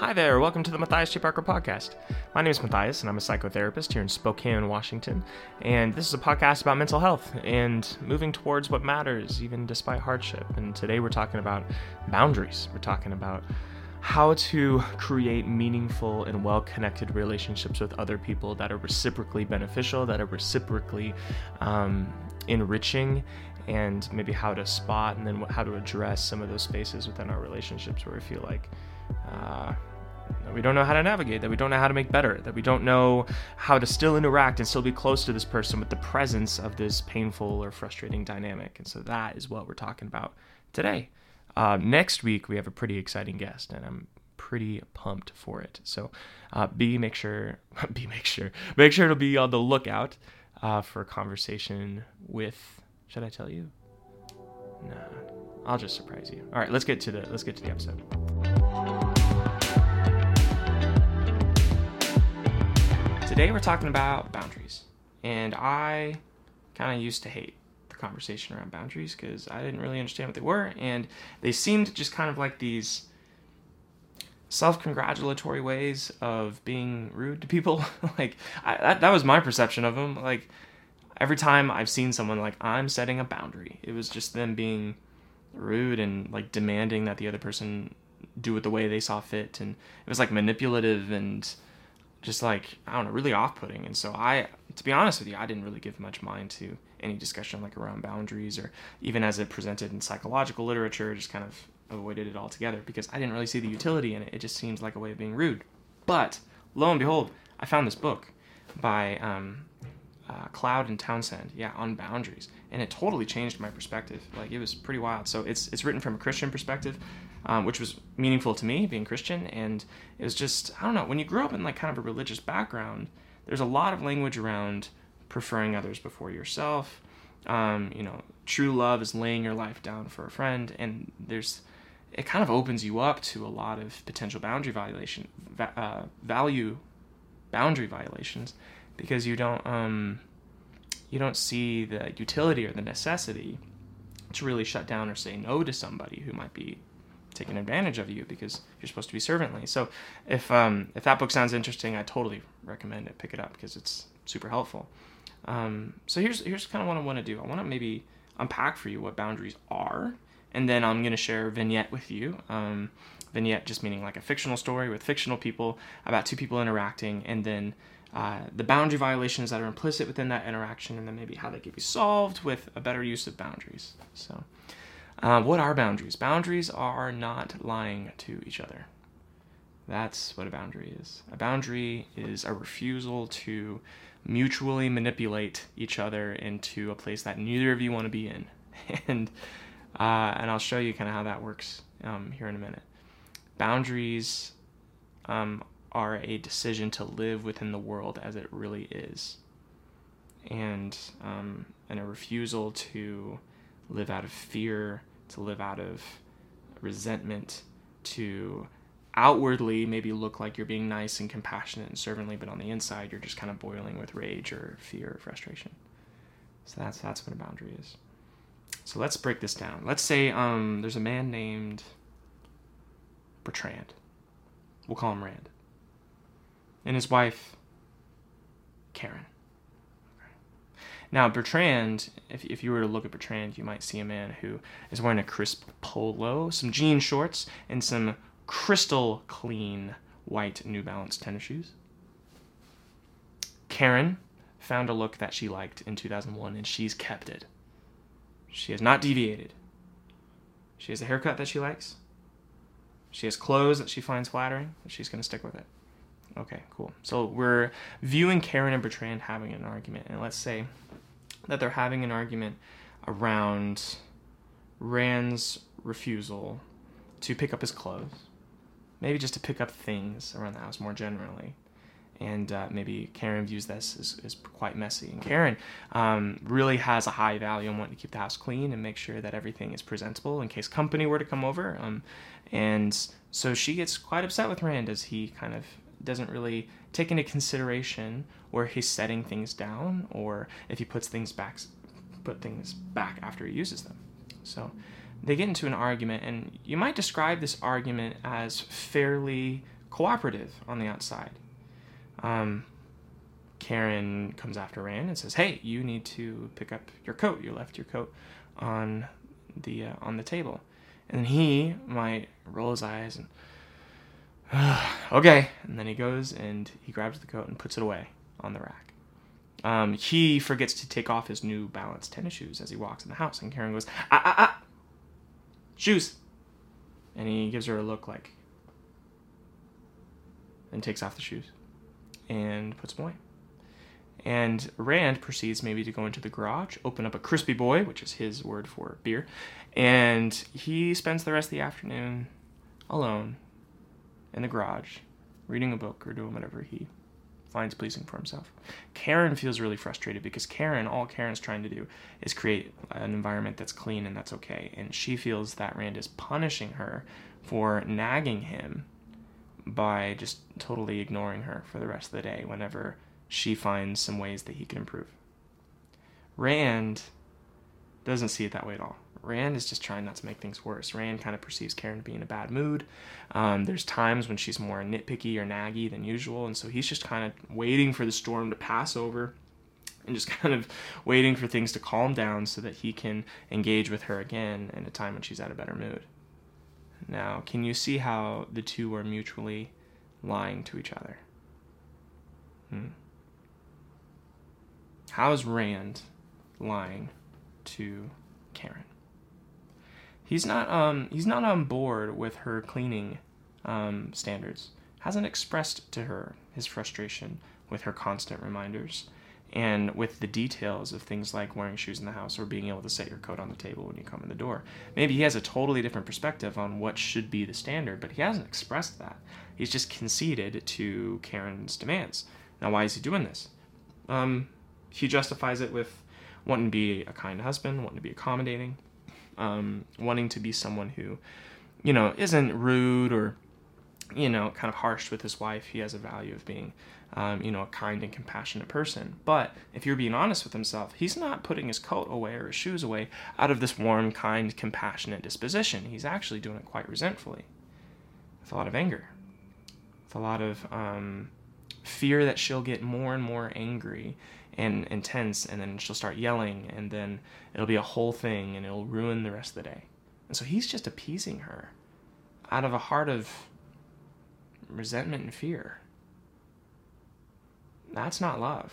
Hi there, welcome to the Matthias J. Parker podcast. My name is Matthias, and I'm a psychotherapist here in Spokane, Washington. And this is a podcast about mental health and moving towards what matters, even despite hardship. And today we're talking about boundaries. We're talking about how to create meaningful and well connected relationships with other people that are reciprocally beneficial, that are reciprocally um, enriching, and maybe how to spot and then how to address some of those spaces within our relationships where we feel like uh, that we don't know how to navigate, that we don't know how to make better, that we don't know how to still interact and still be close to this person with the presence of this painful or frustrating dynamic. And so that is what we're talking about today. Uh, next week we have a pretty exciting guest, and I'm pretty pumped for it. So uh, be make sure, be make sure, make sure to be on the lookout uh, for a conversation with. Should I tell you? Nah, I'll just surprise you. All right, let's get to the let's get to the episode. Today we're talking about boundaries. And I kind of used to hate the conversation around boundaries because I didn't really understand what they were. And they seemed just kind of like these self congratulatory ways of being rude to people. like, I, that, that was my perception of them. Like, every time I've seen someone like, I'm setting a boundary, it was just them being rude and like demanding that the other person do it the way they saw fit. And it was like manipulative and just like I don't know, really off-putting. And so I, to be honest with you, I didn't really give much mind to any discussion like around boundaries or even as it presented in psychological literature. Just kind of avoided it altogether because I didn't really see the utility in it. It just seems like a way of being rude. But lo and behold, I found this book by um, uh, Cloud and Townsend, yeah, on boundaries, and it totally changed my perspective. Like it was pretty wild. So it's it's written from a Christian perspective, um, which was meaningful to me being Christian. And it was just, I don't know, when you grow up in like kind of a religious background, there's a lot of language around preferring others before yourself. Um, you know, true love is laying your life down for a friend. And there's, it kind of opens you up to a lot of potential boundary violation, uh, value boundary violations because you don't, um, you don't see the utility or the necessity to really shut down or say no to somebody who might be taking advantage of you because you're supposed to be servantly. So if um, if that book sounds interesting, I totally recommend it. Pick it up because it's super helpful. Um, so here's here's kind of what I want to do. I want to maybe unpack for you what boundaries are, and then I'm going to share a vignette with you. Um, vignette just meaning like a fictional story with fictional people about two people interacting, and then uh, the boundary violations that are implicit within that interaction, and then maybe how they can be solved with a better use of boundaries. So. Um, what are boundaries? Boundaries are not lying to each other. That's what a boundary is. A boundary is a refusal to mutually manipulate each other into a place that neither of you want to be in. and uh, and I'll show you kind of how that works um, here in a minute. Boundaries um, are a decision to live within the world as it really is, and um, and a refusal to live out of fear, to live out of resentment, to outwardly maybe look like you're being nice and compassionate and servantly, but on the inside you're just kind of boiling with rage or fear or frustration. So that's that's what a boundary is. So let's break this down. Let's say um, there's a man named Bertrand. We'll call him Rand. And his wife, Karen. Now, Bertrand, if, if you were to look at Bertrand, you might see a man who is wearing a crisp polo, some jean shorts, and some crystal clean white New Balance tennis shoes. Karen found a look that she liked in 2001 and she's kept it. She has not deviated. She has a haircut that she likes. She has clothes that she finds flattering, and she's going to stick with it. Okay, cool. So we're viewing Karen and Bertrand having an argument, and let's say that they're having an argument around Rand's refusal to pick up his clothes, maybe just to pick up things around the house more generally. And uh, maybe Karen views this as, as quite messy. And Karen um, really has a high value on wanting to keep the house clean and make sure that everything is presentable in case company were to come over. Um, and so she gets quite upset with Rand as he kind of doesn't really take into consideration where he's setting things down or if he puts things back put things back after he uses them. So they get into an argument and you might describe this argument as fairly cooperative on the outside. Um, Karen comes after Rand and says, "Hey, you need to pick up your coat. You left your coat on the uh, on the table." And he might roll his eyes and, okay. And then he goes and he grabs the coat and puts it away on the rack. Um, he forgets to take off his new balanced tennis shoes as he walks in the house, and Karen goes, ah, ah, ah, shoes. And he gives her a look like, and takes off the shoes and puts them away. And Rand proceeds maybe to go into the garage, open up a crispy boy, which is his word for beer, and he spends the rest of the afternoon alone in the garage, reading a book or doing whatever he finds pleasing for himself. Karen feels really frustrated because Karen, all Karen's trying to do is create an environment that's clean and that's okay. And she feels that Rand is punishing her for nagging him by just totally ignoring her for the rest of the day whenever she finds some ways that he can improve. Rand doesn't see it that way at all. Rand is just trying not to make things worse. Rand kind of perceives Karen to be in a bad mood. Um, there's times when she's more nitpicky or naggy than usual, and so he's just kind of waiting for the storm to pass over and just kind of waiting for things to calm down so that he can engage with her again in a time when she's at a better mood. Now, can you see how the two are mutually lying to each other? Hmm. How is Rand lying to Karen? He's not um he's not on board with her cleaning um, standards. Hasn't expressed to her his frustration with her constant reminders and with the details of things like wearing shoes in the house or being able to set your coat on the table when you come in the door. Maybe he has a totally different perspective on what should be the standard, but he hasn't expressed that. He's just conceded to Karen's demands. Now, why is he doing this? Um, he justifies it with wanting to be a kind husband, wanting to be accommodating, um, wanting to be someone who, you know, isn't rude or, you know, kind of harsh with his wife. He has a value of being, um, you know, a kind and compassionate person. But if you're being honest with himself, he's not putting his coat away or his shoes away out of this warm, kind, compassionate disposition. He's actually doing it quite resentfully, with a lot of anger, with a lot of um, fear that she'll get more and more angry and intense and then she'll start yelling and then it'll be a whole thing and it'll ruin the rest of the day. And so he's just appeasing her out of a heart of resentment and fear. That's not love.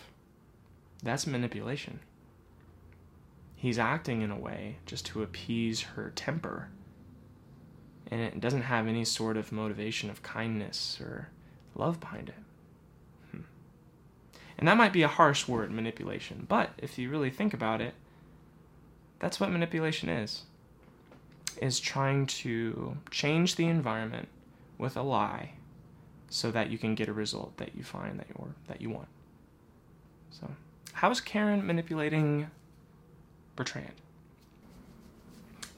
That's manipulation. He's acting in a way just to appease her temper. And it doesn't have any sort of motivation of kindness or love behind it. And that might be a harsh word, manipulation, but if you really think about it, that's what manipulation is. Is trying to change the environment with a lie so that you can get a result that you find that you that you want. So, how is Karen manipulating Bertrand?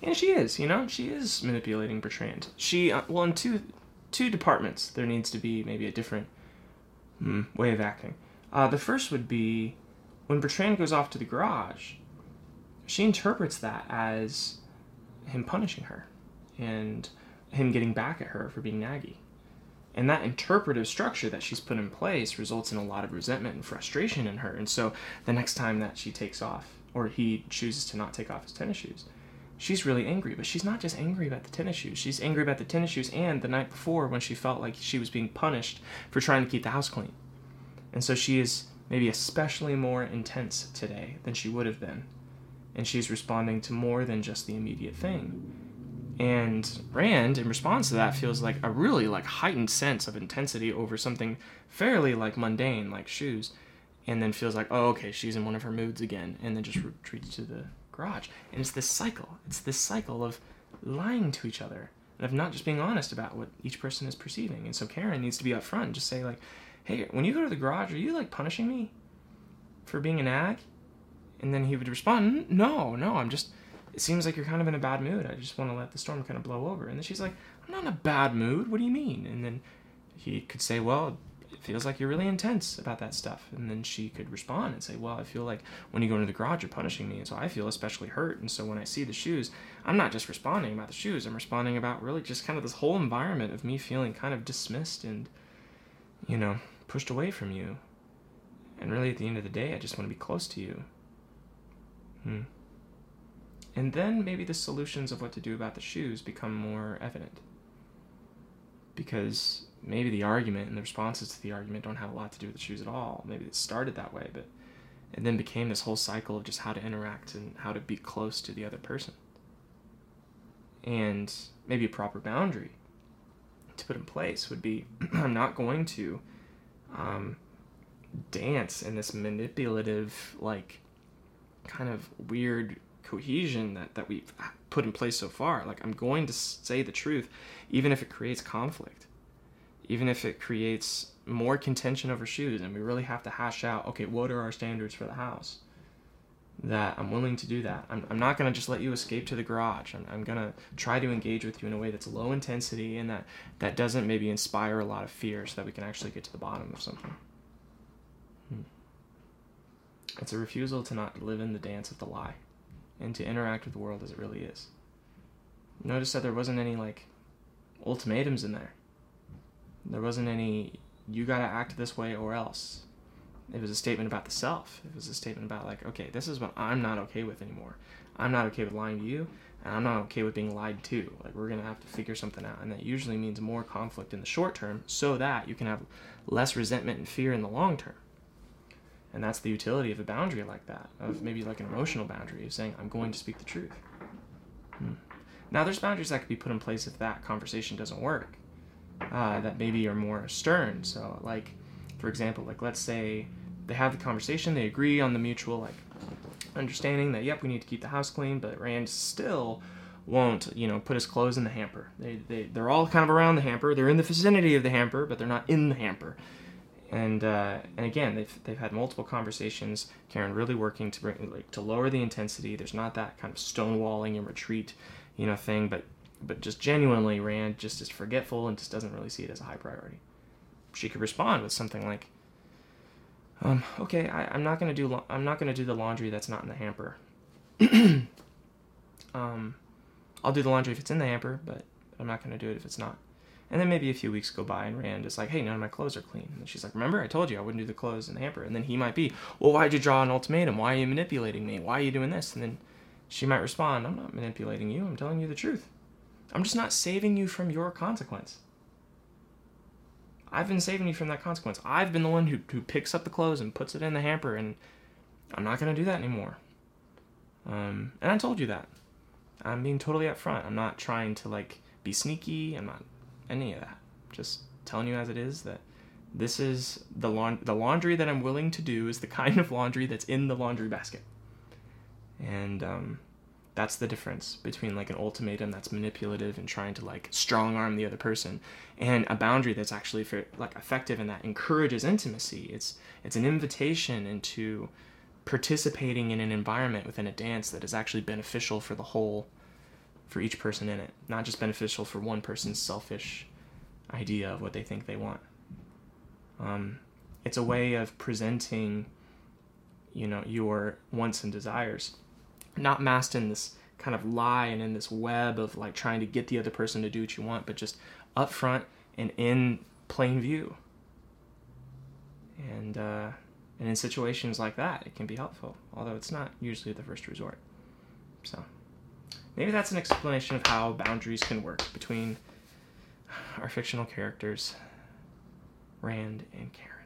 And she is, you know, she is manipulating Bertrand. She, uh, well, in two two departments, there needs to be maybe a different hmm, way of acting. Uh, the first would be when Bertrand goes off to the garage, she interprets that as him punishing her and him getting back at her for being naggy. And that interpretive structure that she's put in place results in a lot of resentment and frustration in her. And so the next time that she takes off, or he chooses to not take off his tennis shoes, she's really angry. But she's not just angry about the tennis shoes, she's angry about the tennis shoes and the night before when she felt like she was being punished for trying to keep the house clean. And so she is maybe especially more intense today than she would have been. And she's responding to more than just the immediate thing. And Rand, in response to that, feels like a really like heightened sense of intensity over something fairly like mundane, like shoes, and then feels like, oh, okay, she's in one of her moods again, and then just retreats to the garage. And it's this cycle. It's this cycle of lying to each other and of not just being honest about what each person is perceiving. And so Karen needs to be upfront, just say like, hey, when you go to the garage, are you like punishing me for being an ag? And then he would respond, no, no, I'm just, it seems like you're kind of in a bad mood. I just want to let the storm kind of blow over. And then she's like, I'm not in a bad mood. What do you mean? And then he could say, well, it feels like you're really intense about that stuff. And then she could respond and say, Well, I feel like when you go into the garage, you're punishing me. And so I feel especially hurt. And so when I see the shoes, I'm not just responding about the shoes, I'm responding about really just kind of this whole environment of me feeling kind of dismissed and, you know, pushed away from you. And really, at the end of the day, I just want to be close to you. Hmm. And then maybe the solutions of what to do about the shoes become more evident. Because maybe the argument and the responses to the argument don't have a lot to do with the shoes at all. Maybe it started that way, but it then became this whole cycle of just how to interact and how to be close to the other person. And maybe a proper boundary to put in place would be I'm not going to um, dance in this manipulative, like, kind of weird cohesion that, that we've put in place so far. Like, I'm going to say the truth, even if it creates conflict, even if it creates more contention over shoes, and we really have to hash out okay, what are our standards for the house? That I'm willing to do that. I'm, I'm not going to just let you escape to the garage. I'm, I'm going to try to engage with you in a way that's low intensity and that, that doesn't maybe inspire a lot of fear so that we can actually get to the bottom of something. Hmm. It's a refusal to not live in the dance of the lie and to interact with the world as it really is. Notice that there wasn't any like ultimatums in there. There wasn't any you gotta act this way or else. It was a statement about the self. It was a statement about like, okay, this is what I'm not okay with anymore. I'm not okay with lying to you, and I'm not okay with being lied to. Like we're gonna have to figure something out, and that usually means more conflict in the short term, so that you can have less resentment and fear in the long term. And that's the utility of a boundary like that, of maybe like an emotional boundary, of saying, I'm going to speak the truth. Hmm. Now, there's boundaries that could be put in place if that conversation doesn't work, uh, that maybe are more stern. So, like, for example, like let's say they have the conversation, they agree on the mutual like understanding that yep, we need to keep the house clean, but Rand still won't you know put his clothes in the hamper. They they they're all kind of around the hamper. They're in the vicinity of the hamper, but they're not in the hamper and uh, and again they've they've had multiple conversations. Karen really working to bring like to lower the intensity. There's not that kind of stonewalling and retreat, you know, thing, but but just genuinely Rand just is forgetful and just doesn't really see it as a high priority. She could respond with something like, um, "Okay, I, am not gonna do la- I'm not gonna do the laundry that's not in the hamper. um, I'll do the laundry if it's in the hamper, but I'm not gonna do it if it's not." And then maybe a few weeks go by and Rand is like, hey, none of my clothes are clean. And she's like, remember, I told you I wouldn't do the clothes in the hamper. And then he might be, well, why'd you draw an ultimatum? Why are you manipulating me? Why are you doing this? And then she might respond, I'm not manipulating you. I'm telling you the truth. I'm just not saving you from your consequence. I've been saving you from that consequence. I've been the one who, who picks up the clothes and puts it in the hamper, and I'm not going to do that anymore. Um, and I told you that. I'm being totally upfront. I'm not trying to like be sneaky. I'm not any of that. Just telling you as it is that this is the laund- the laundry that I'm willing to do is the kind of laundry that's in the laundry basket. And um, that's the difference between like an ultimatum that's manipulative and trying to like strong arm the other person and a boundary that's actually for, like effective and that encourages intimacy. It's it's an invitation into participating in an environment within a dance that is actually beneficial for the whole for each person in it, not just beneficial for one person's selfish idea of what they think they want. Um, it's a way of presenting, you know, your wants and desires, not masked in this kind of lie and in this web of like trying to get the other person to do what you want, but just up front and in plain view. And uh, and in situations like that, it can be helpful, although it's not usually the first resort. So. Maybe that's an explanation of how boundaries can work between our fictional characters, Rand and Karen.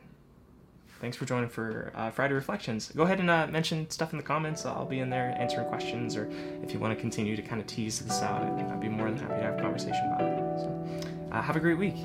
Thanks for joining for uh, Friday Reflections. Go ahead and uh, mention stuff in the comments. I'll be in there answering questions, or if you want to continue to kind of tease this out, I'd be more than happy to have a conversation about it. So, uh, have a great week.